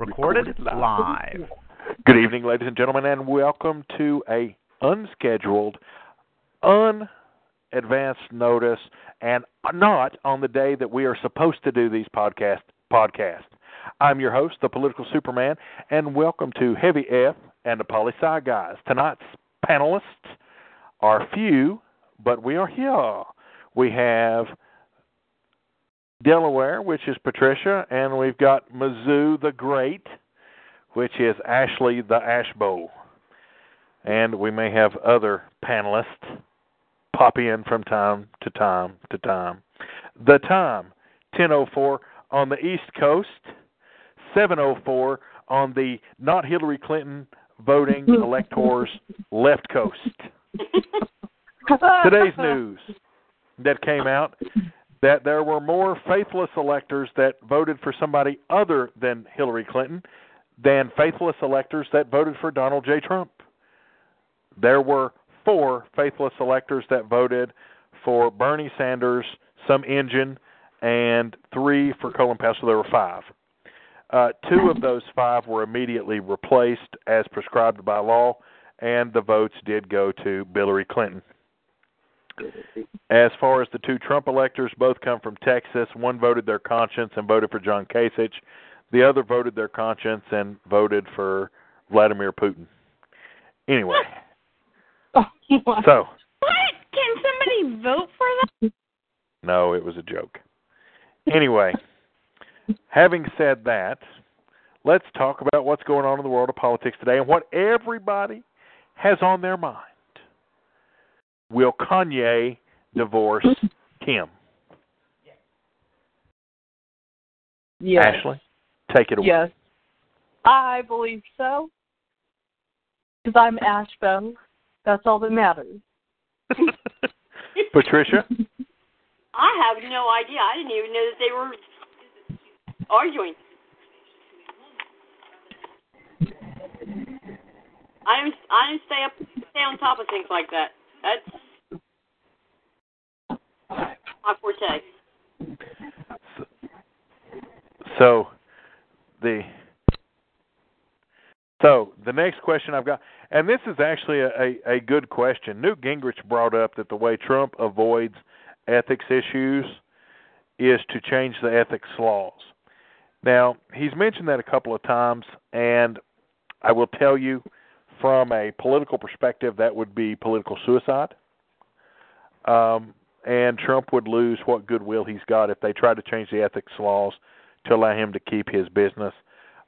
Recorded live. Good evening, ladies and gentlemen, and welcome to a unscheduled, unadvanced notice, and not on the day that we are supposed to do these podcast podcasts. I'm your host, the Political Superman, and welcome to Heavy F and the Poly Sci Guys. Tonight's panelists are few, but we are here. We have Delaware, which is Patricia, and we've got Mizzou the Great, which is Ashley the Ashbow. And we may have other panelists pop in from time to time to time. The time, 10.04 on the East Coast, 7.04 on the not Hillary Clinton voting electors left coast. Today's news that came out that there were more faithless electors that voted for somebody other than Hillary Clinton than faithless electors that voted for Donald J. Trump. There were four faithless electors that voted for Bernie Sanders, some engine, and three for Colin Powell, so there were five. Uh, two of those five were immediately replaced as prescribed by law, and the votes did go to Hillary Clinton. As far as the two Trump electors, both come from Texas. One voted their conscience and voted for John Kasich. The other voted their conscience and voted for Vladimir Putin. Anyway, Oh, what? so What? Can somebody vote for that? no, it was a joke. Anyway, having said that, let's talk about what's going on in the world of politics today and what everybody has on their mind. Will Kanye divorce mm-hmm. Kim? Yes. Ashley, take it away. Yes. I believe so. Because I'm Ashbo. That's all that matters. Patricia, I have no idea. I didn't even know that they were arguing. I don't. I don't stay up, stay on top of things like that. That's my forte. so the so the next question I've got, and this is actually a, a, a good question. Newt Gingrich brought up that the way Trump avoids ethics issues is to change the ethics laws. Now he's mentioned that a couple of times, and I will tell you, from a political perspective, that would be political suicide. Um, and Trump would lose what goodwill he's got if they try to change the ethics laws to allow him to keep his business.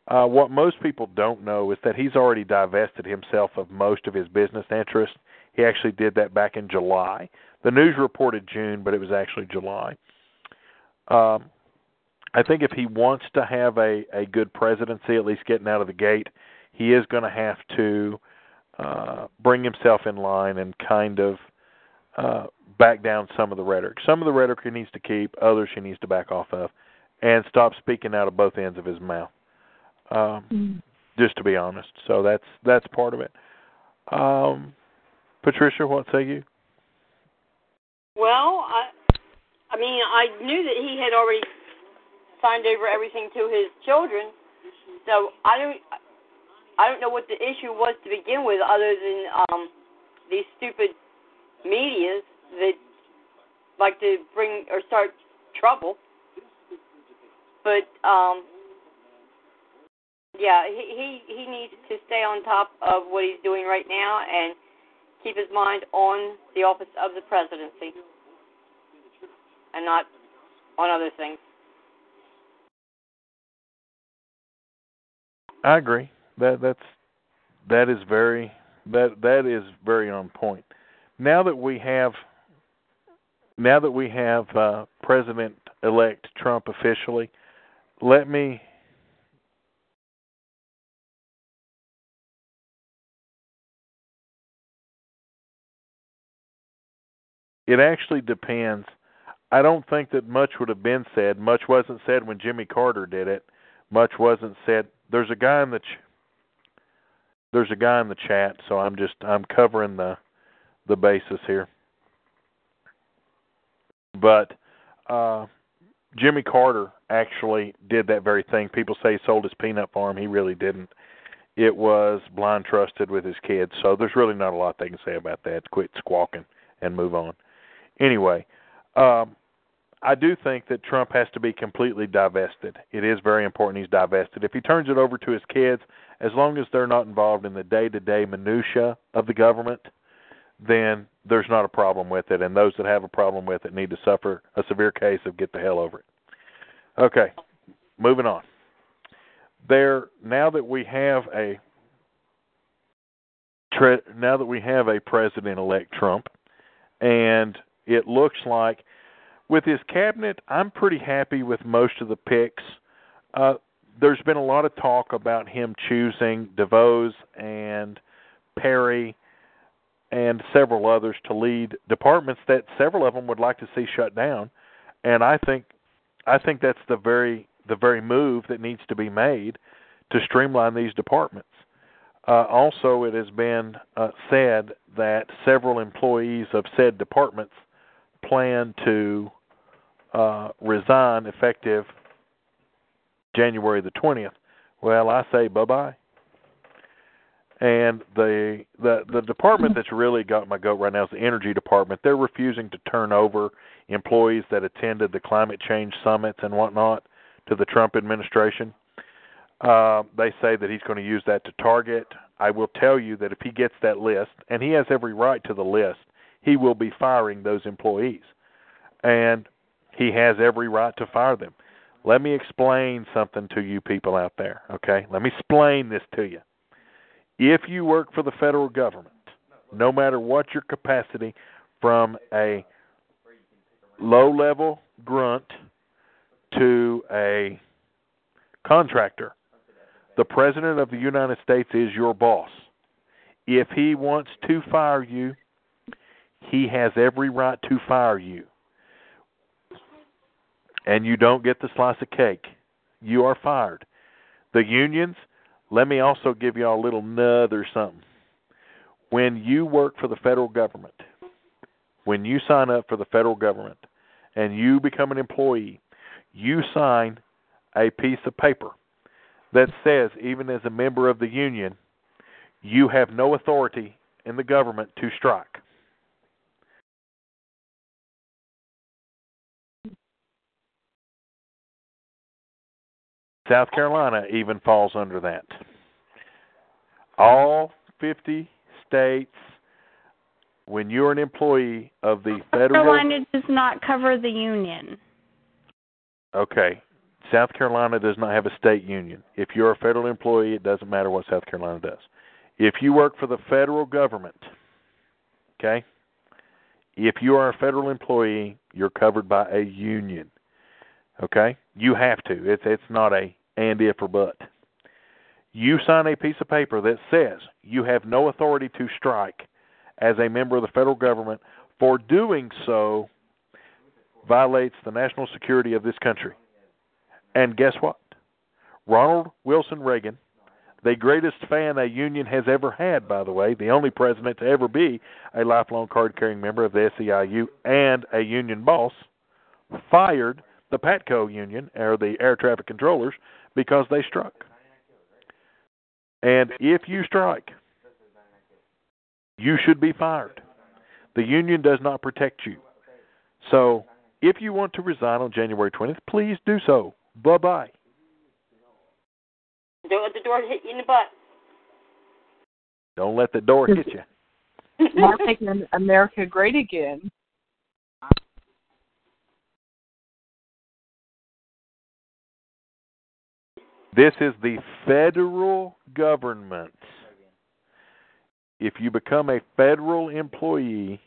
Uh, what most people don't know is that he's already divested himself of most of his business interests. He actually did that back in July. The news reported June, but it was actually July. Um, I think if he wants to have a, a good presidency, at least getting out of the gate, he is going to have to uh, bring himself in line and kind of uh, back down some of the rhetoric. Some of the rhetoric he needs to keep, others he needs to back off of, and stop speaking out of both ends of his mouth. Um, just to be honest, so that's that's part of it. Um, Patricia, what say you? Well, I. I mean, I knew that he had already signed over everything to his children, so I don't. I don't know what the issue was to begin with, other than um, these stupid medias that like to bring or start trouble. But um, yeah, he, he he needs to stay on top of what he's doing right now and keep his mind on the office of the presidency and not on other things. I agree. That that's that is very that that is very on point. Now that we have now that we have uh, President elect Trump officially, let me it actually depends. I don't think that much would have been said. Much wasn't said when Jimmy Carter did it. Much wasn't said. There's a guy in the ch- there's a guy in the chat, so I'm just I'm covering the the basis here. But uh Jimmy Carter actually did that very thing. People say he sold his peanut farm. He really didn't. It was blind trusted with his kids. So there's really not a lot they can say about that. Quit squawking and move on. Anyway, um, I do think that Trump has to be completely divested. It is very important he's divested. If he turns it over to his kids, as long as they're not involved in the day-to-day minutia of the government, then there's not a problem with it. And those that have a problem with it need to suffer a severe case of get the hell over it. Okay, moving on. There now that we have a now that we have a president-elect Trump, and it looks like with his cabinet, I'm pretty happy with most of the picks. Uh, there's been a lot of talk about him choosing DeVos and Perry and several others to lead departments that several of them would like to see shut down, and I think I think that's the very the very move that needs to be made to streamline these departments. Uh, also, it has been uh, said that several employees of said departments plan to uh, resign effective January the 20th. Well, I say bye bye. And the the the department that's really got my goat right now is the energy department. They're refusing to turn over employees that attended the climate change summits and whatnot to the Trump administration. Uh, they say that he's going to use that to target. I will tell you that if he gets that list, and he has every right to the list, he will be firing those employees. And he has every right to fire them. Let me explain something to you people out there, okay? Let me explain this to you. If you work for the federal government, no matter what your capacity, from a low level grunt to a contractor, the President of the United States is your boss. If he wants to fire you, he has every right to fire you and you don't get the slice of cake, you are fired. The unions, let me also give you a little nut or something. When you work for the federal government, when you sign up for the federal government and you become an employee, you sign a piece of paper that says, even as a member of the union, you have no authority in the government to strike. South Carolina even falls under that. All 50 states, when you're an employee of the federal. South Carolina does not cover the union. Okay. South Carolina does not have a state union. If you're a federal employee, it doesn't matter what South Carolina does. If you work for the federal government, okay, if you are a federal employee, you're covered by a union. Okay? You have to. It's it's not a and if or but. You sign a piece of paper that says you have no authority to strike as a member of the federal government for doing so violates the national security of this country. And guess what? Ronald Wilson Reagan, the greatest fan a union has ever had, by the way, the only president to ever be a lifelong card carrying member of the SEIU and a union boss, fired the PATCO union, or the air traffic controllers, because they struck. And if you strike, you should be fired. The union does not protect you. So if you want to resign on January 20th, please do so. Bye bye. Don't let the door hit you in the butt. Don't let the door hit you. Not making America great again. This is the federal government. If you become a federal employee,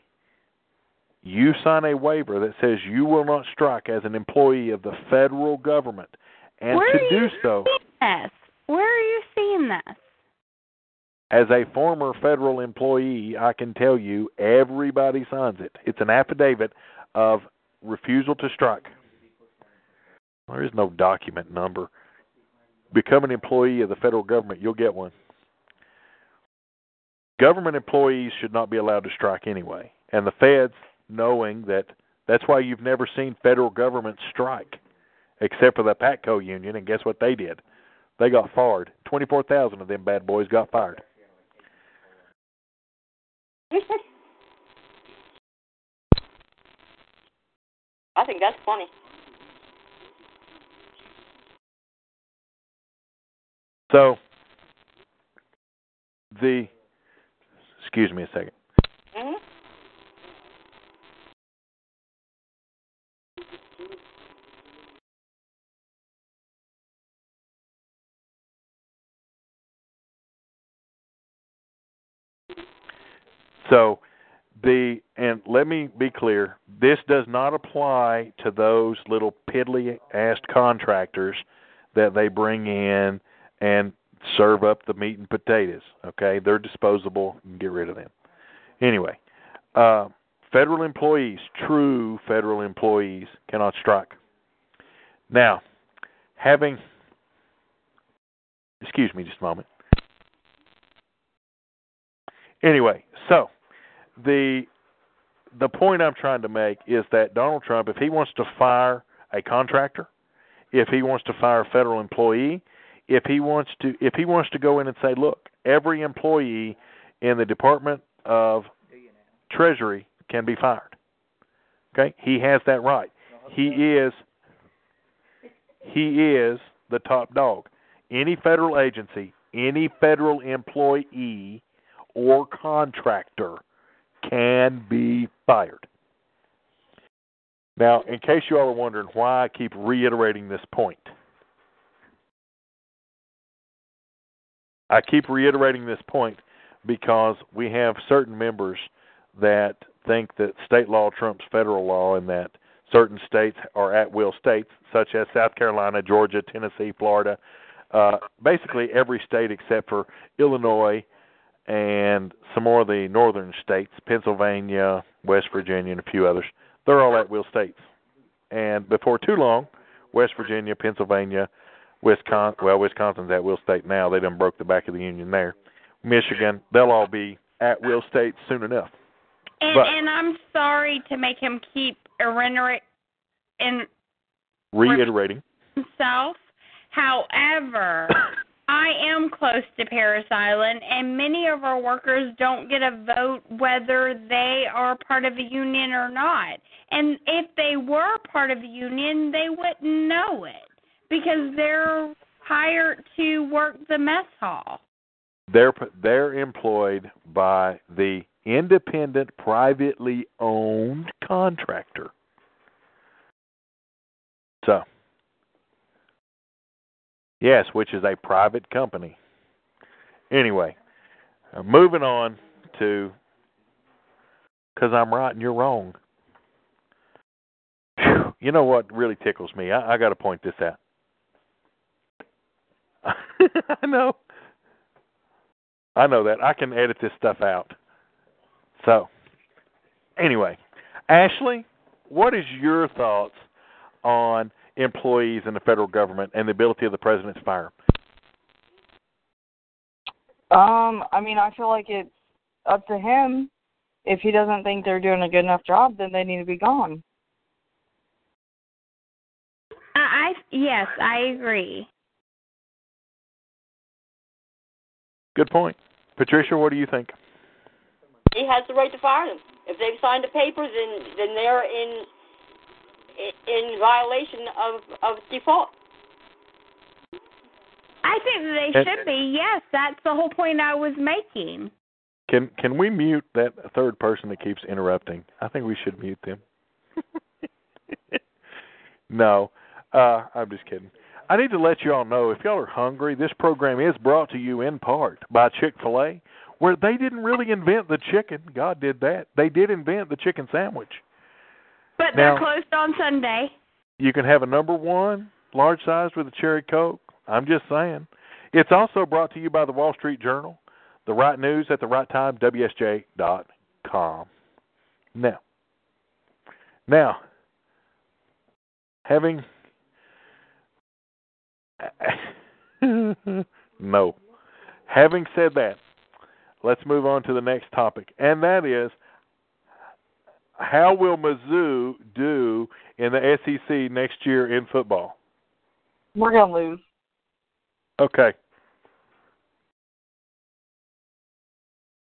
you sign a waiver that says you will not strike as an employee of the federal government, and Where to do so seeing this? Where are you seeing this? as a former federal employee, I can tell you everybody signs it. It's an affidavit of refusal to strike. There is no document number. Become an employee of the federal government, you'll get one. Government employees should not be allowed to strike anyway. And the feds, knowing that that's why you've never seen federal government strike, except for the PATCO union, and guess what they did? They got fired. 24,000 of them bad boys got fired. I think that's funny. So the excuse me a second. hmm So the and let me be clear, this does not apply to those little piddly ass contractors that they bring in and serve up the meat and potatoes. Okay, they're disposable. You can get rid of them. Anyway, uh, federal employees, true federal employees, cannot strike. Now, having excuse me just a moment. Anyway, so the the point I'm trying to make is that Donald Trump, if he wants to fire a contractor, if he wants to fire a federal employee, if he wants to if he wants to go in and say, look, every employee in the Department of Treasury can be fired. Okay? He has that right. He is he is the top dog. Any federal agency, any federal employee or contractor can be fired. Now, in case you all are wondering why I keep reiterating this point, I keep reiterating this point because we have certain members that think that state law trumps federal law and that certain states are at will states, such as South Carolina, Georgia, Tennessee, Florida, uh, basically every state except for Illinois and some more of the northern states, Pennsylvania, West Virginia, and a few others. They're all at will states. And before too long, West Virginia, Pennsylvania, Wisconsin, well, Wisconsin's at will state now. They done broke the back of the union there. Michigan, they'll all be at will State soon enough. And But- and I'm sorry to make him keep reiterating in Reiterating. himself. However, I am close to Parris Island, and many of our workers don't get a vote whether they are part of a union or not. And if they were part of a union, they wouldn't know it because they're hired to work the mess hall. They're they're employed by the independent, privately owned contractor. So, yes, which is a private company. Anyway, uh, moving on to because I'm right and you're wrong. Phew, you know what really tickles me? I, I got to point this out. I know. I know that. I can edit this stuff out. So, anyway, Ashley, what is your thoughts on employees in the federal government and the ability of the president to fire? Um, I mean, I feel like it's up to him. If he doesn't think they're doing a good enough job, then they need to be gone. I, I yes, I agree. Good point. Patricia, what do you think? He has the right to fire them. If they've signed the papers, then then they're in in violation of of default. I think that they And- should be. Yes, that's the whole point I was making. Can can we mute that third person that keeps interrupting? I think we should mute them. no, uh, I'm just kidding. I need to let you all know if y'all are hungry, this program is brought to you in part by Chick Fil A, where they didn't really invent the chicken. God did that. They did invent the chicken sandwich. But they're closed on Sunday. You can have a number one, large size with a cherry coke. I'm just saying. It's also brought to you by the Wall Street Journal, the right news at the right time, WSJ.com. Now, now, having no, having said that, let's move on to the next topic, and that is how will Mizzou do in the SEC next year in football? We're gonna lose. Okay.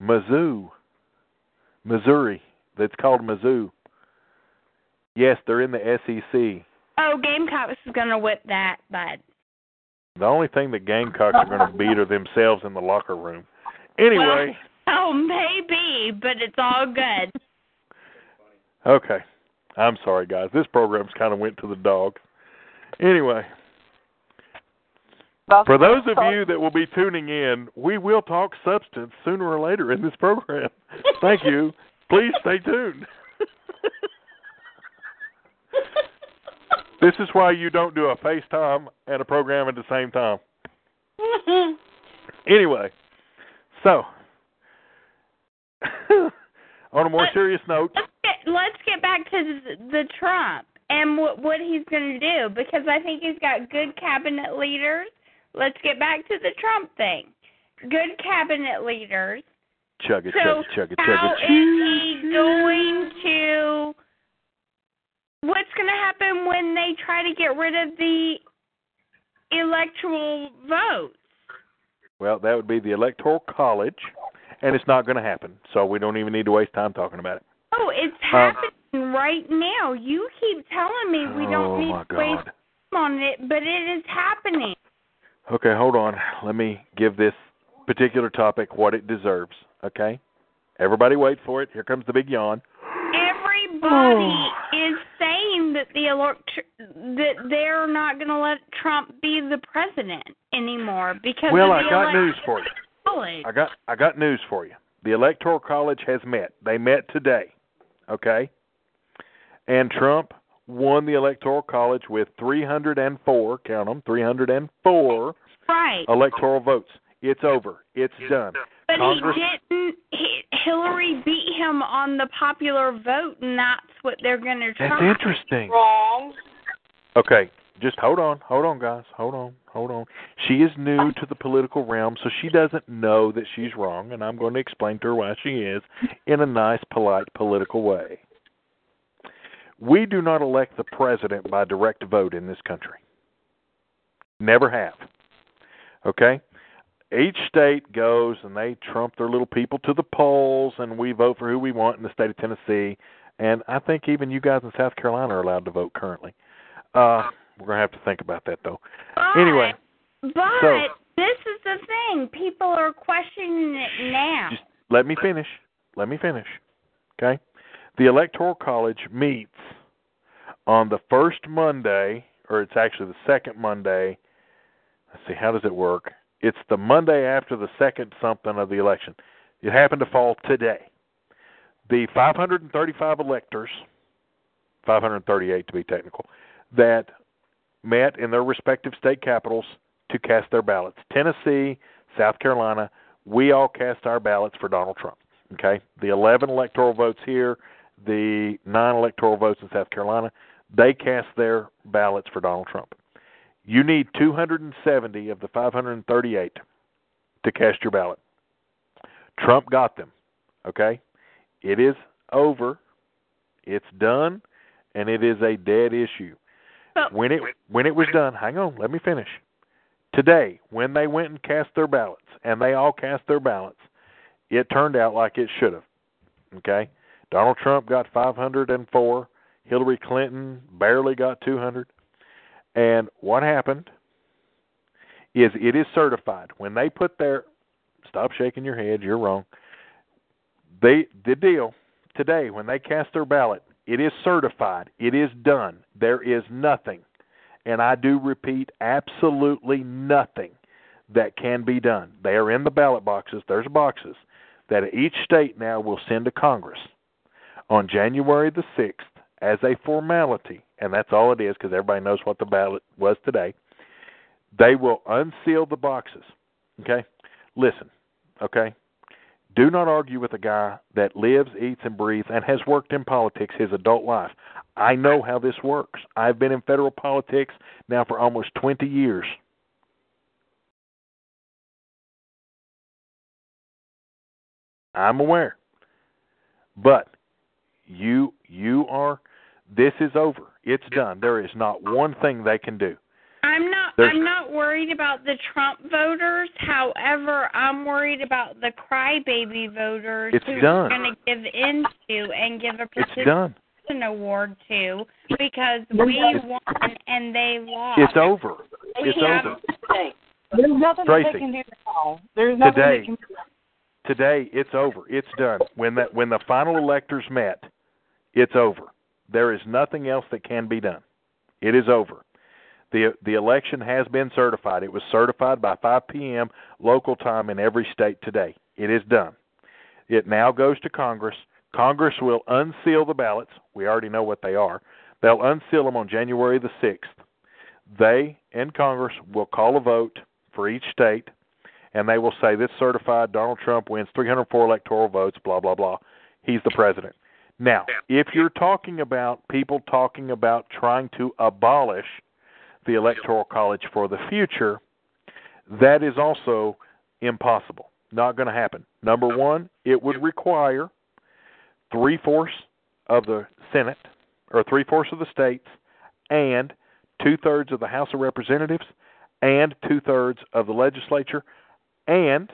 Mizzou. Missouri. That's called Mizzou. Yes, they're in the SEC. Oh, Gamecocks is gonna whip that, but The only thing the Gamecocks are going to beat are themselves in the locker room. Anyway, oh maybe, but it's all good. okay. I'm sorry, guys. This program's kind of went to the dog. Anyway, That's for those of you that will be tuning in, we will talk substance sooner or later in this program. Thank you. Please stay tuned. this is why you don't do a FaceTime and a program at the same time. Anyway, so on a more But- serious note, let's get let's get back to the, Trump and what what he's going to do because I think he's got good cabinet leaders. Let's get back to the Trump thing. Good cabinet leaders. chug it, So chug it, chug it, chug how it. is he going to? What's going to happen when they try to get rid of the electoral votes? Well, that would be the Electoral College, and it's not going to happen. So we don't even need to waste time talking about it. Oh, it's Uh, happening right now. You keep telling me we oh don't need my to waste time on it, but it is happening. Okay, hold on. Let me give this particular topic what it deserves. Okay, everybody, wait for it. Here comes the big yawn. Everybody Oh. is saying that the elect that they're not going to let Trump be the president anymore because Well, of I the got Electoral news for you. College. I got I got news for you. The Electoral College has met. They met today. Okay? And Trump won the Electoral College with 304, count them, 304 Right. electoral votes. It's over. It's done. But Congress- he didn't. He, Hillary beat him on the popular vote, and that's what they're going to try. That's interesting. Wrong. Okay, just hold on, hold on, guys, hold on, hold on. She is new to the political realm, so she doesn't know that she's wrong, and I'm going to explain to her why she is in a nice, polite, political way. We do not elect the president by direct vote in this country. Never have. Okay? Each state goes and they trump their little people to the polls, and we vote for who we want in the state of Tennessee. And I think even you guys in South Carolina are allowed to vote currently. Uh, we're gonna have to think about that though. But, Anyway, but so- this is the thing. People are questioning it now. Just let me finish. Let me finish. Okay? The Electoral College meets on the first Monday, or it's actually the second Monday. Let's see, how does it work? It's the Monday after the second something of the election. It happened to fall today. The 535 electors, 538 to be technical, that met in their respective state capitals to cast their ballots. Tennessee, South Carolina, we all cast our ballots for Donald Trump. Okay? The 11 electoral votes here, the 9 electoral votes in South Carolina, they cast their ballots for Donald Trump. You need 270 of the 538 to cast your ballot. Trump got them. Okay? It is over. It's done and it is a dead issue. When it when it was done, hang on, let me finish. Today, when they went and cast their ballots, and they all cast their ballots, it turned out like it should have. Okay? Donald Trump got 504, Hillary Clinton barely got 200. And what happened is it is certified. When they put their stop shaking your head, you're wrong. They the deal today when they cast their ballot, it is certified. It is done. There is nothing, and I do repeat, absolutely nothing that can be done. They are in the ballot boxes. There's boxes that each state now will send to Congress on January the 6th as a formality, and that's all it is because everybody knows what the ballot was today. They will unseal the boxes. Okay? Listen, okay? Do not argue with a guy that lives, eats, and breathes and has worked in politics his adult life. I know how this works. I've been in federal politics now for almost 20 years. I'm aware. But you you are this is over. It's done. There is not one thing they can do. I'm not There's- I'm not worried about the Trump voters. However, I'm worried about the crybaby voters It's who done. are going to give in to and give a It's precision award to because we won and they lost. It's over. It's Yeah. over. There's nothing that Tracy, they can do now. There's nothing today- they can do. Today it's over. It's done. When that when the final electors met, it's over. There is nothing else that can be done. It is over. The the election has been certified. It was certified by 5 p.m. local time in every state today. It is done. It now goes to Congress. Congress will unseal the ballots. We already know what they are. They'll unseal them on January the 6th. They and Congress will call a vote for each state and they will say this certified Donald Trump wins 304 electoral votes, blah blah blah. He's the president. Now, if you're talking about people talking about trying to abolish the electoral college for the future, that is also impossible. Not going to happen. Number one, it would require three fourths of the Senate or three fourths of the states and two thirds of the House of Representatives and two thirds of the legislature and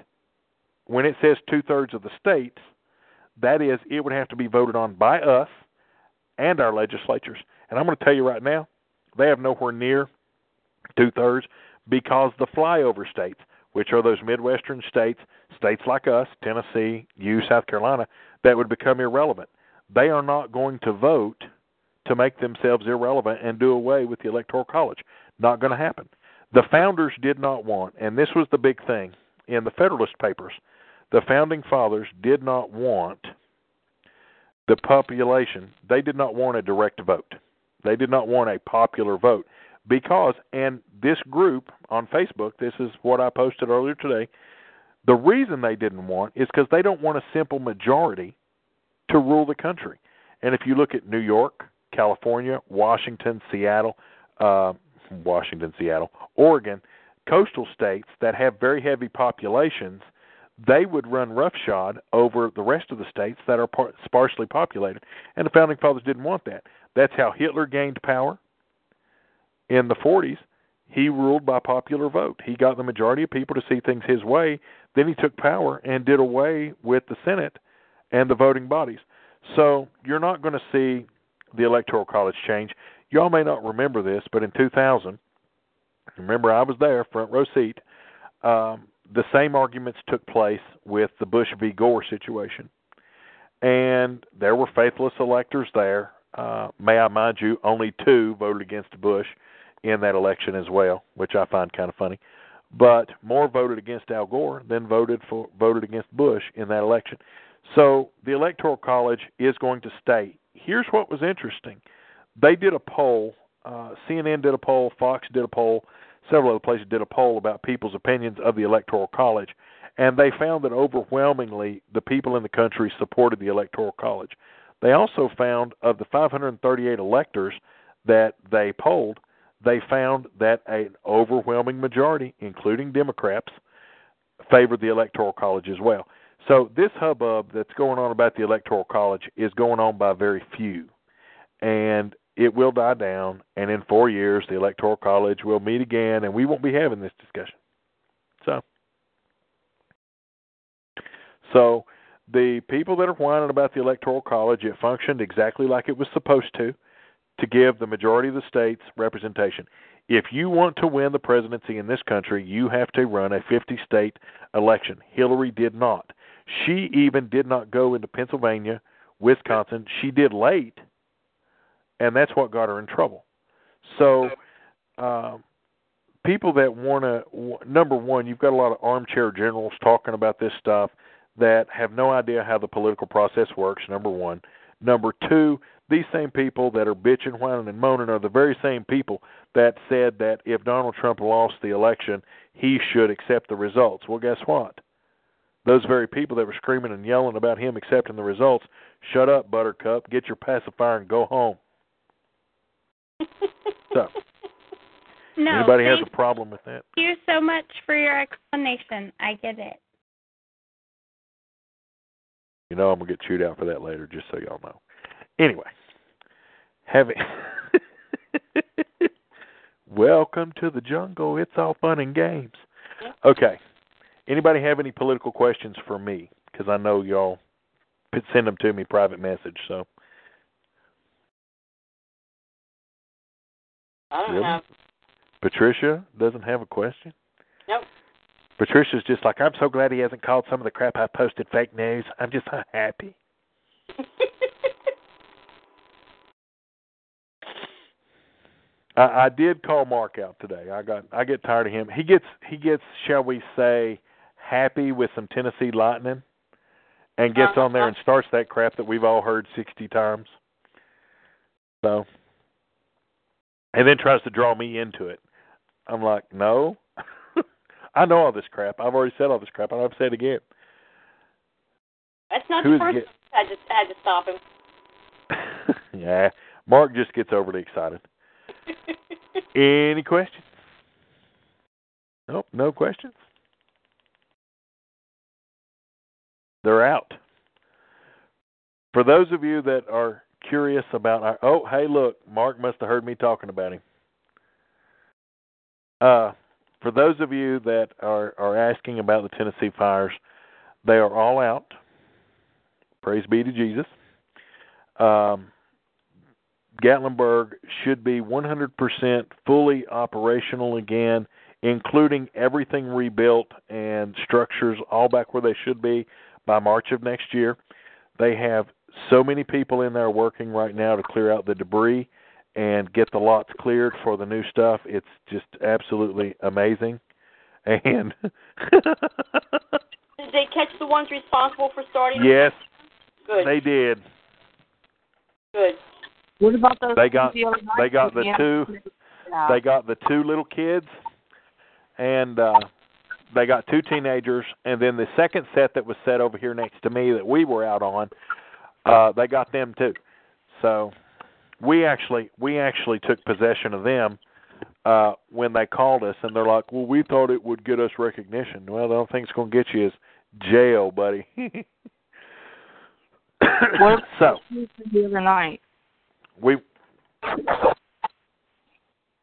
when it says two thirds of the states, that is, it would have to be voted on by us and our legislatures. And I'm going to tell you right now, they have nowhere near two thirds because the flyover states, which are those Midwestern states, states like us, Tennessee, you, South Carolina, that would become irrelevant. They are not going to vote to make themselves irrelevant and do away with the Electoral College. Not going to happen. The founders did not want, and this was the big thing in the Federalist Papers, the founding fathers did not want the population, they did not want a direct vote. They did not want a popular vote because, and this group on Facebook, this is what I posted earlier today, the reason they didn't want is because they don't want a simple majority to rule the country. And if you look at New York, California, Washington, Seattle, uh, Washington, Seattle, Oregon, coastal states that have very heavy populations, they would run roughshod over the rest of the states that are par- sparsely populated. And the founding fathers didn't want that. That's how Hitler gained power in the 40s. He ruled by popular vote. He got the majority of people to see things his way. Then he took power and did away with the Senate and the voting bodies. So you're not going to see the Electoral College change. Y'all may not remember this, but in 2000, remember I was there, front row seat. Um, the same arguments took place with the Bush v. Gore situation, and there were faithless electors there. Uh, may I mind you, only two voted against Bush in that election as well, which I find kind of funny. But more voted against Al Gore than voted for voted against Bush in that election. So the Electoral College is going to stay. Here's what was interesting: they did a poll. Uh, CNN did a poll. Fox did a poll. Several other places did a poll about people's opinions of the Electoral College, and they found that overwhelmingly the people in the country supported the Electoral College. They also found of the 538 electors that they polled, they found that an overwhelming majority, including Democrats, favored the Electoral College as well. So this hubbub that's going on about the Electoral College is going on by very few. And it will die down and in 4 years the Electoral College will meet again and we won't be having this discussion. So so the people that are whining about the Electoral College, it functioned exactly like it was supposed to, to give the majority of the states representation. If you want to win the presidency in this country, you have to run a 50 state election. Hillary did not. She even did not go into Pennsylvania, Wisconsin. She did late, and that's what got her in trouble. So, um, people that want to, number one, you've got a lot of armchair generals talking about this stuff that have no idea how the political process works, number one. Number two, these same people that are bitching, whining, and moaning are the very same people that said that if Donald Trump lost the election, he should accept the results. Well, guess what? Those very people that were screaming and yelling about him accepting the results, shut up, Buttercup, get your pacifier and go home. So, no, anybody has a problem with that? Thank you so much for your explanation. I get it. You know I'm gonna get chewed out for that later, just so y'all know. Anyway, having welcome to the jungle. It's all fun and games. Okay. Anybody have any political questions for me? Because I know y'all could send them to me private message. So I don't Really? have. Patricia doesn't have a question. Nope. Patricia's just like I'm so glad he hasn't called some of the crap I posted fake news. I'm just so happy. I, I did call Mark out today. I got I get tired of him. He gets he gets shall we say happy with some Tennessee lightning and gets uh-huh. on there and starts that crap that we've all heard sixty times. So and then tries to draw me into it. I'm like, no. I know all this crap. I've already said all this crap. I don't have to say it again. That's not Who the first get- time I just had to stop him. yeah. Mark just gets overly excited. Any questions? Nope, no questions. They're out. For those of you that are curious about our oh, hey look, Mark must have heard me talking about him. Uh for those of you that are, are asking about the Tennessee fires, they are all out. Praise be to Jesus. Um, Gatlinburg should be 100% fully operational again, including everything rebuilt and structures all back where they should be by March of next year. They have so many people in there working right now to clear out the debris and get the lots cleared for the new stuff. It's just absolutely amazing. And Did they catch the ones responsible for starting? yes, Good. they did. Good. What about those? They got the they got the two Yeah. they got the two little kids and uh they got two teenagers and then the second set that was set over here next to me that we were out on uh they got them too so we actually we actually took possession of them uh when they called us and they're like well we thought it would get us recognition well the only thing it's going to get you is jail buddy What- so the other night. we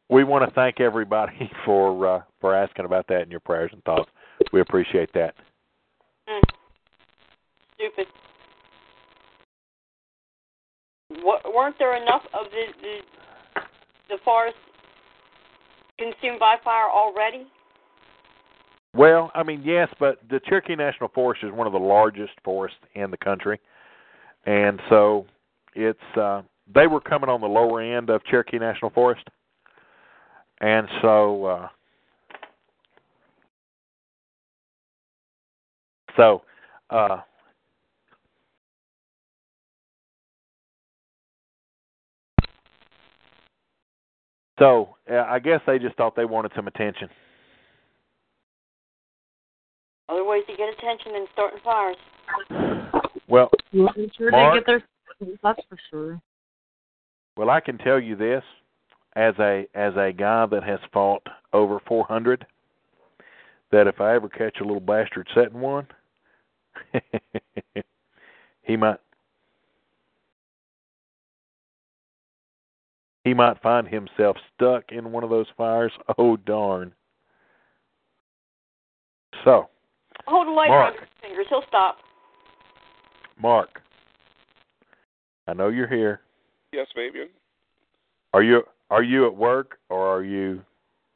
we want to thank everybody for uh, for asking about that in your prayers and thoughts. We appreciate that. Mm. Stupid. Weren't there enough of the the, the forest consumed by fire already? Well, I mean, yes, but the Cherokee National Forest is one of the largest forests in the country, and so it's uh, they were coming on the lower end of Cherokee National Forest, and so uh, so uh, so uh, I guess they just thought they wanted some attention. Other ways to get attention than starting fires. Well, I'm sure Mark? they get their. That's for sure. Well, I can tell you this as a as a guy that has fought over 400 that if I ever catch a little bastard setting one, he might he might find himself stuck in one of those fires. Oh darn. So, Hold a lighter Mark. under his fingers. He'll stop. Mark, I know you're here. Yes, Fabian. Are you are you at work or are you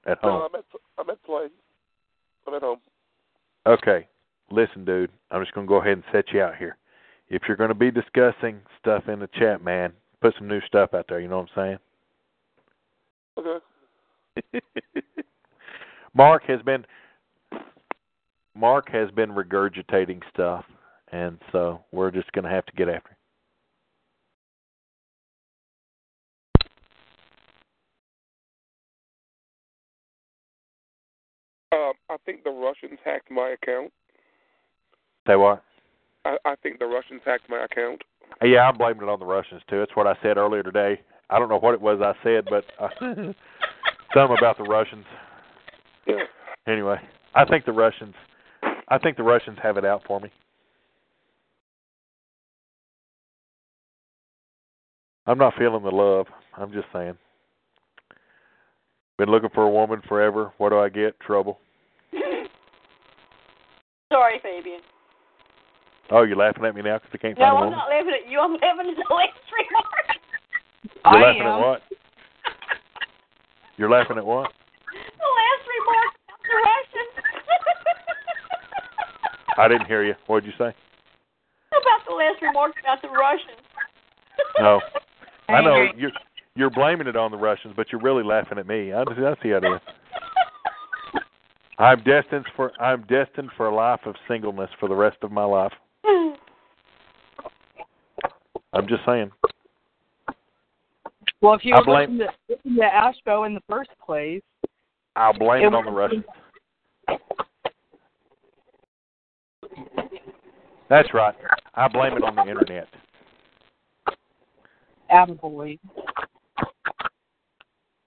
at uh, home? No, I'm at I'm at play. I'm at home. Okay. Listen, dude, I'm just going to go ahead and set you out here. If you're going to be discussing stuff in the chat, man, put some new stuff out there. You know what I'm Okay. Mark has been Mark has been regurgitating stuff, and so we're just going to have to get after him. Um, I think the Russians hacked my account. Say what? I, I think the Russians hacked my account. Yeah, I'm blaming it on the Russians too. It's what I said earlier today. I don't know what it was I said, but uh, something about the Russians. Yeah. Anyway, I think the Russians. I think the Russians have it out for me. I'm not feeling the love. I'm just saying. Been looking for a woman forever. What do I get? Trouble. Sorry, Fabian. Oh, you're laughing at me now because I can't No, find a I'm not laughing at you. I'm laughing at the last remark. You're I laughing am. at what? You're laughing at what? the last remark about the Russians. I didn't hear you. What did you say? about the last remark about the Russians. No. I know you're you're blaming it on the Russians, but you're really laughing at me. I, I see how it is. I'm destined for I'm destined for a life of singleness for the rest of my life. I'm just saying. Well, if you were blame- listening to, Ashbo in the first place, I'll blame It it on the Russians. That's right. I blame it on the internet. attaboy.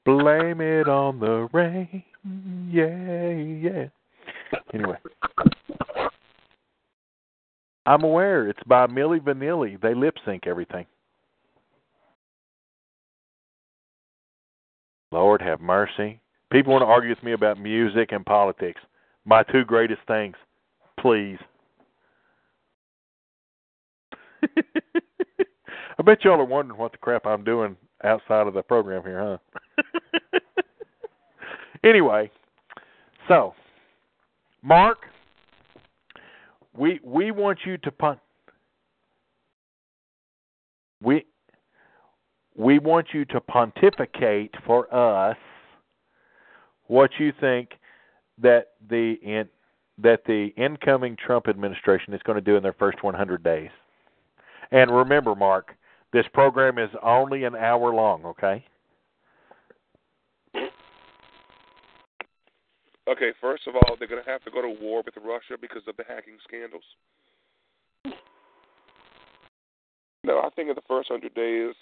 Blame it on the rain. Yeah, yeah. Anyway. I'm aware. It's by Milli Vanilli. They lip sync everything. Lord have mercy. People want to argue with me about music and politics. My two greatest things. Please. I bet y'all are wondering what the crap I'm doing outside of the program here, huh? anyway, so Mark, we we want you to punt. We we want you to pontificate for us what you think that the in, that the incoming Trump administration is going to do in their first 100 days. And remember, Mark, this program is only an hour long, okay? Okay, first of all, they're going to have to go to war with Russia because of the hacking scandals. No, I think in the first hundred days,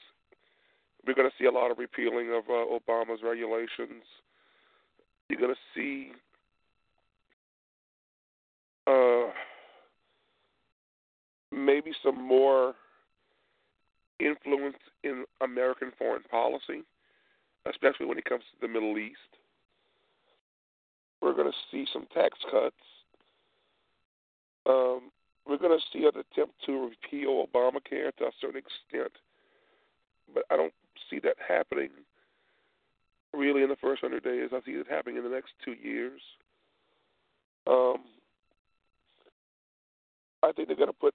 we're going to see a lot of repealing of uh, Obama's regulations. You're going to see uh, maybe some more influence in American foreign policy, especially when it comes to the Middle East. We're going to see some tax cuts. Um, we're going to see an attempt to repeal Obamacare to a certain extent, but I don't see that happening really in the first hundred days. I see it happening in the next two years. Um, I think they're going to put.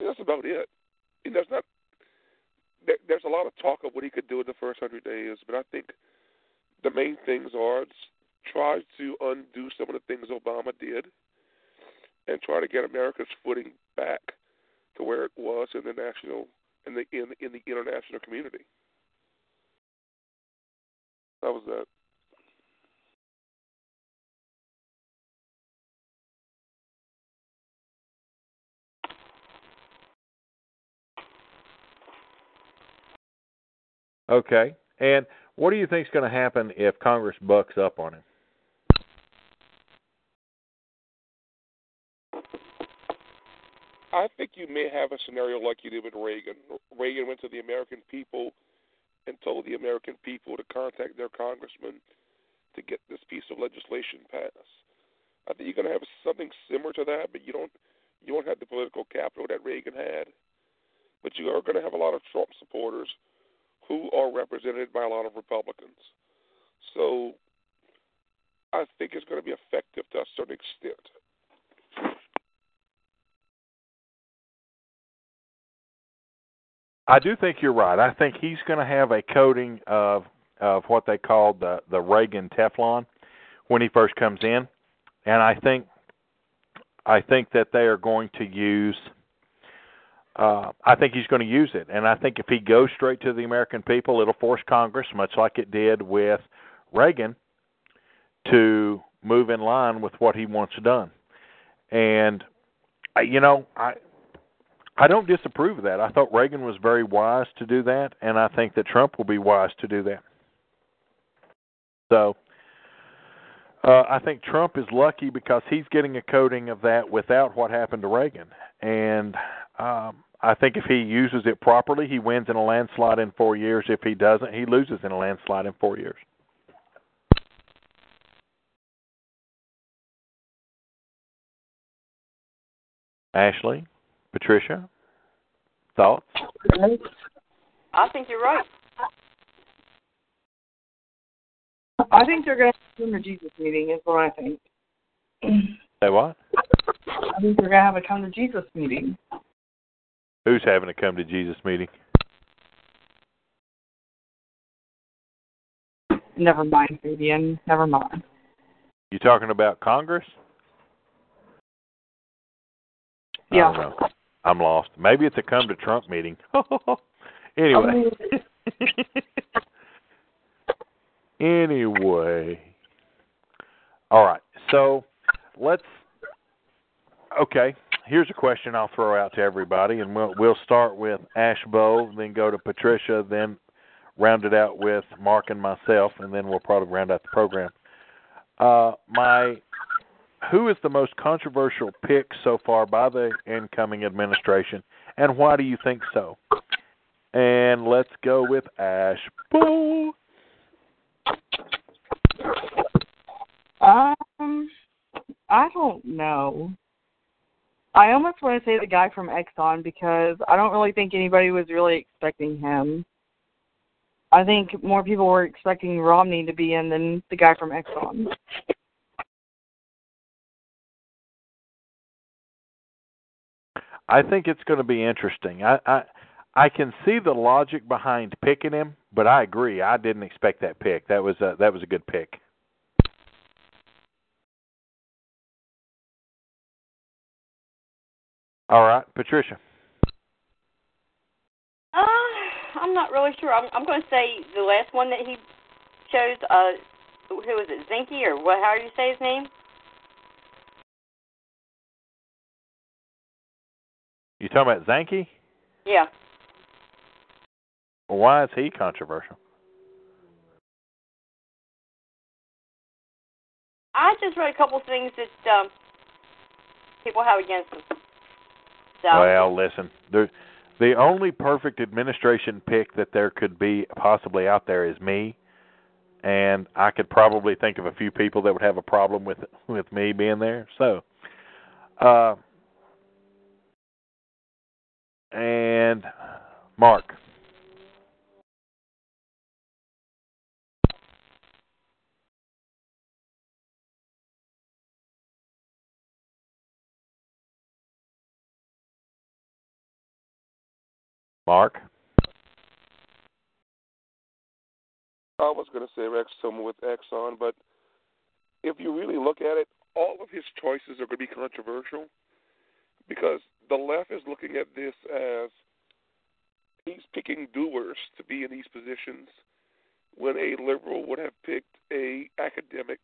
That's about it. And there's not. There, there's a lot of talk of what he could do in the first hundred days, but I think the main things are try to undo some of the things Obama did, and try to get America's footing back to where it was in the national in the in in the international community. That was that. Okay. And what do you think is going to happen if Congress bucks up on him? I think you may have a scenario like you did with Reagan. Reagan went to the American people and told the American people to contact their congressman to get this piece of legislation passed. I think you're going to have something similar to that, but you don't you won't have the political capital that Reagan had. But you are going to have a lot of Trump supporters who are represented by a lot of Republicans. So I think it's going to be effective to a certain extent. I do think you're right. I think he's going to have a coating of of what they call the the Reagan Teflon when he first comes in, and I think I think that they are going to use. Uh, I think he's going to use it, and I think if he goes straight to the American people, it'll force Congress, much like it did with Reagan, to move in line with what he wants done. And you know, I I don't disapprove of that. I thought Reagan was very wise to do that, and I think that Trump will be wise to do that. So uh, I think Trump is lucky because he's getting a coating of that without what happened to Reagan, and um, I think if he uses it properly, he wins in a landslide in four years. If he doesn't, he loses in a landslide in four years. Ashley, Patricia, thoughts? I think you're right. I think they're going to have a Jesus meeting, is what I think. Say what? I think they're going to have a come to Jesus meeting. Who's having a come to Jesus meeting? Never mind, Fabian. Never mind. You talking about Congress? I Yeah. I'm lost. Maybe it's a come to Trump meeting. anyway. anyway. All right. So let's okay. Here's a question I'll throw out to everybody, and we'll we'll start with Ashbow, then go to Patricia, then round it out with Mark and myself, and then we'll probably round out the program. Uh, my who is the most controversial pick so far by the incoming administration, and why do you think so? And let's go with Ashbow. Um, I don't know. I almost want to say the guy from Exxon because I don't really think anybody was really expecting him. I think more people were expecting Romney to be in than the guy from Exxon. I think it's going to be interesting. I, I I can see the logic behind picking him, but I agree. I didn't expect that pick. That was a, that was a good pick. All right, Patricia. Uh, I'm not really sure. I'm, I'm going to say the last one that he chose. Uh, who was it? Zinke or what? How do you say his name? You talking about Zanke? Yeah. Well, why is he controversial? I just read a couple things that um, people have against him. So, Well, listen, the the only perfect administration pick that there could be possibly out there is me, and I could probably think of a few people that would have a problem with with me being there. So, uh, and Mark. Mark. I was going to say Rex Tillman with Exxon, but if you really look at it, all of his choices are going to be controversial because the left is looking at this as he's picking doers to be in these positions when a liberal would have picked a academic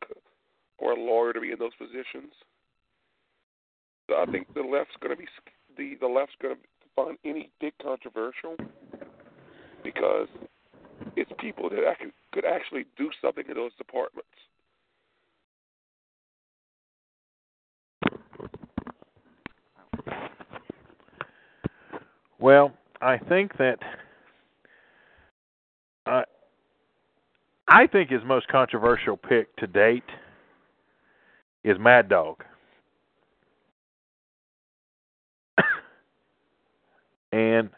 or a lawyer to be in those positions. So I think the left's going to be the the left's going to find any pick controversial because it's people that could actually do something in those departments. Well, I think that uh, I think his most controversial pick to date is Mad Dog. and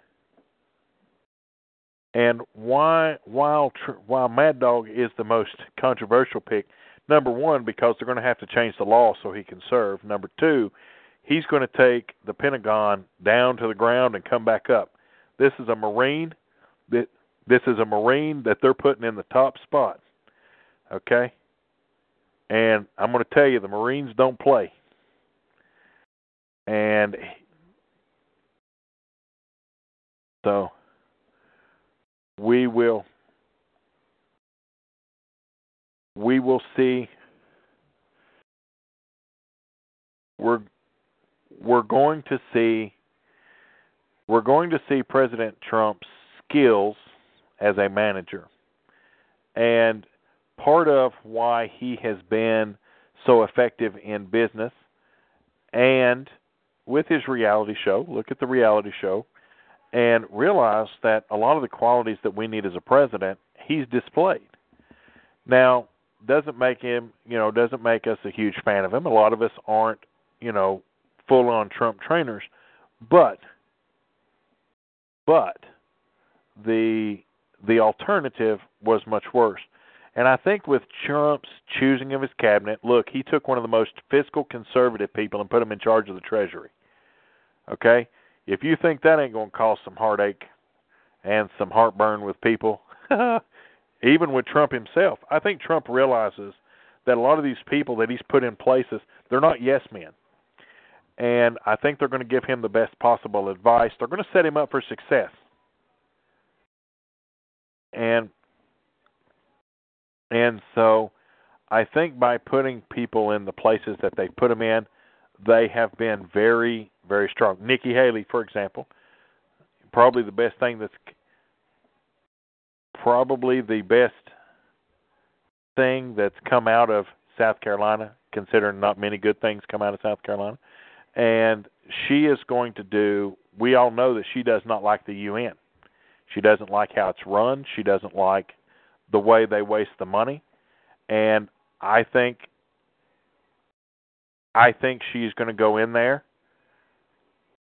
and why while while Mad Dog is the most controversial pick, number one because they're going to have to change the law so he can serve. Number two, he's going to take the Pentagon down to the ground and come back up. This is a Marine that this is a Marine that they're putting in the top spot. Okay? And I'm going to tell you the Marines don't play. And so we will we will see we're we're going to see we're going to see President Trump's skills as a manager. And part of why he has been so effective in business and with his reality show, look at the reality show and realize that a lot of the qualities that we need as a president, he's displayed. Now, doesn't make him, you know, doesn't make us a huge fan of him. A lot of us aren't, you know, full on Trump trainers, but but the the alternative was much worse. And I think with Trump's choosing of his cabinet, look, he took one of the most fiscal conservative people and put him in charge of the Treasury. Okay? If you think that ain't going to cause some heartache and some heartburn with people, even with Trump himself, I think Trump realizes that a lot of these people that he's put in places, they're not yes men. And I think they're going to give him the best possible advice. They're going to set him up for success. And and so I think by putting people in the places that they put them in, they have been very, very strong. Nikki Haley, for example, probably the best thing that's probably the best thing that's come out of South Carolina, considering not many good things come out of South Carolina. And she is going to do, we all know that she does not like the UN. She doesn't like how it's run. She doesn't like the way they waste the money. And I think I think she's going to go in there.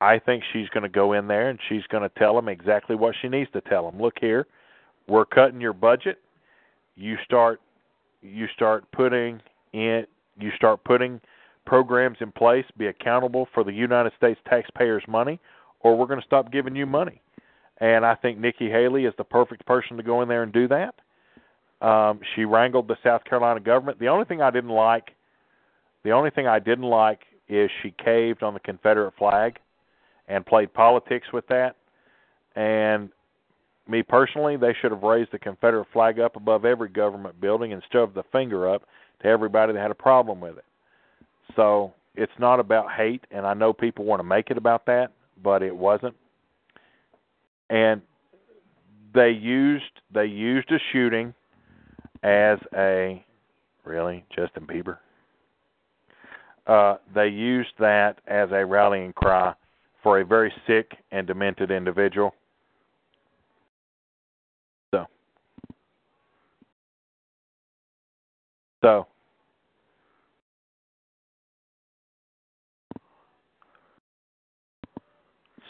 I think she's going to go in there and she's going to tell them exactly what she needs to tell them. Look here, we're cutting your budget. You start you start putting in you start putting programs in place, be accountable for the United States taxpayers' money, or we're going to stop giving you money. And I think Nikki Haley is the perfect person to go in there and do that. Um, she wrangled the South Carolina government. The only thing I didn't like, the only thing I didn't like is she caved on the Confederate flag and played politics with that. And me personally, they should have raised the Confederate flag up above every government building and shoved the finger up to everybody that had a problem with it. So it's not about hate, and I know people want to make it about that, but it wasn't. And they used they used a shooting as a really Justin Bieber. Uh, they used that as a rallying cry for a very sick and demented individual. So, so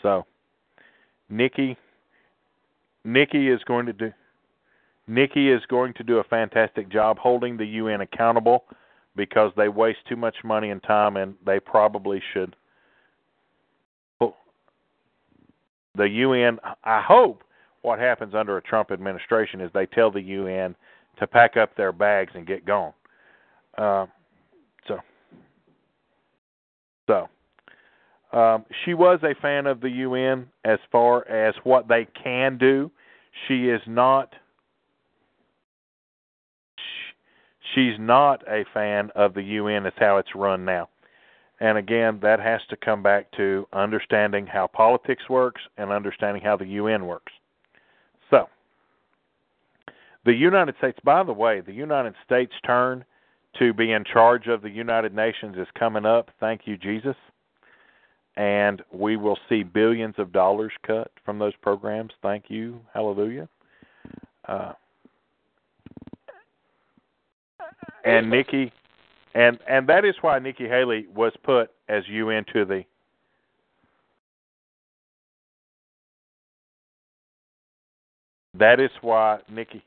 So, Nikki, Nikki is going to do. Nikki is going to do a fantastic job holding the UN accountable because they waste too much money and time, and they probably should. The UN, I hope what happens under a Trump administration is they tell the UN to pack up their bags and get gone. Uh, so, so um, she was a fan of the UN as far as what they can do. She is not. She's not a fan of the UN as how it's run now. And again, that has to come back to understanding how politics works and understanding how the UN works. So, the United States, by the way, the United States' turn to be in charge of the United Nations is coming up. Thank you, Jesus and we will see billions of dollars cut from those programs. Thank you, hallelujah. Uh, and Nikki, and and that is why Nikki Haley was put as UN to the. That is why Nikki.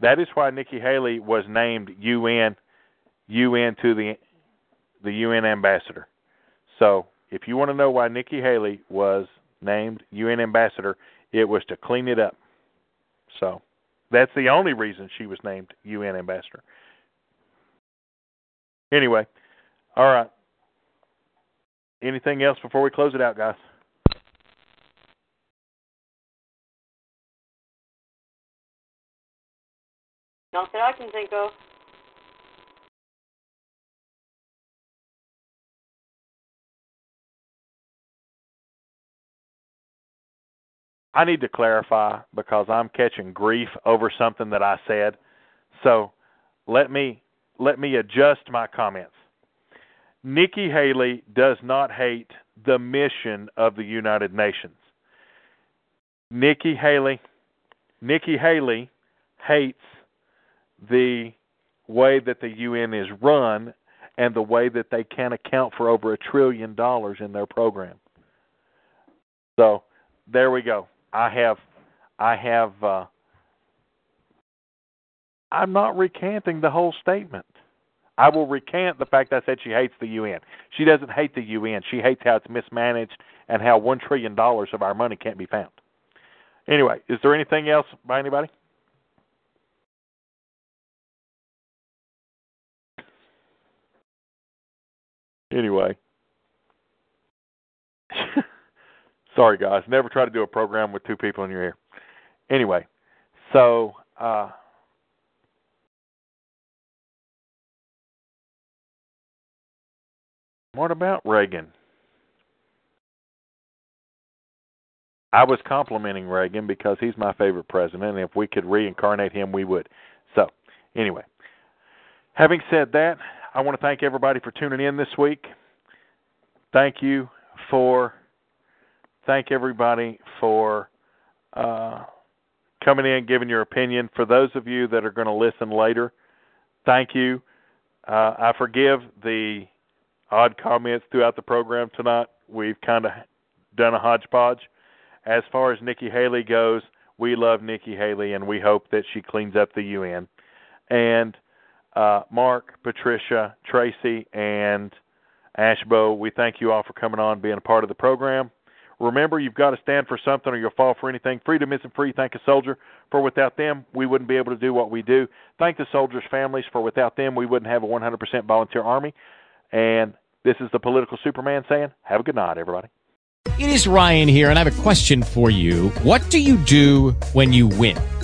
That is why Nikki Haley was named UN, UN to the, the UN ambassador. So if you want to know why Nikki Haley was named UN ambassador, it was to clean it up. So that's the only reason she was named UN ambassador. Anyway, all right. Anything else before we close it out, guys? Not that I can think of. I need to clarify because I'm catching grief over something that I said. So let me let me adjust my comments. Nikki Haley does not hate the mission of the United Nations. Nikki Haley Nikki Haley hates the way that the UN is run and the way that they can account for over a trillion dollars in their program. So there we go. I have I have uh I'm not recanting the whole statement. I will recant the fact I said she hates the UN. She doesn't hate the UN. She hates how it's mismanaged and how one trillion dollars of our money can't be found. Anyway, is there anything else by anybody? Anyway. Sorry guys, never try to do a program with two people in your ear. Anyway, so uh What about Reagan? I was complimenting Reagan because he's my favorite president, and if we could reincarnate him, we would. So, anyway, having said that, I want to thank everybody for tuning in this week. Thank you for thank everybody for uh, coming in, giving your opinion. For those of you that are going to listen later, thank you. Uh, I forgive the odd comments throughout the program tonight. We've kind of done a hodgepodge. As far as Nikki Haley goes, we love Nikki Haley and we hope that she cleans up the UN. And uh, Mark, Patricia, Tracy, and Ashbo, we thank you all for coming on, being a part of the program. Remember, you've got to stand for something or you'll fall for anything. Freedom isn't free. Thank a soldier, for without them, we wouldn't be able to do what we do. Thank the soldiers' families, for without them, we wouldn't have a 100% volunteer army. And this is the political Superman saying, have a good night, everybody. It is Ryan here, and I have a question for you. What do you do when you win?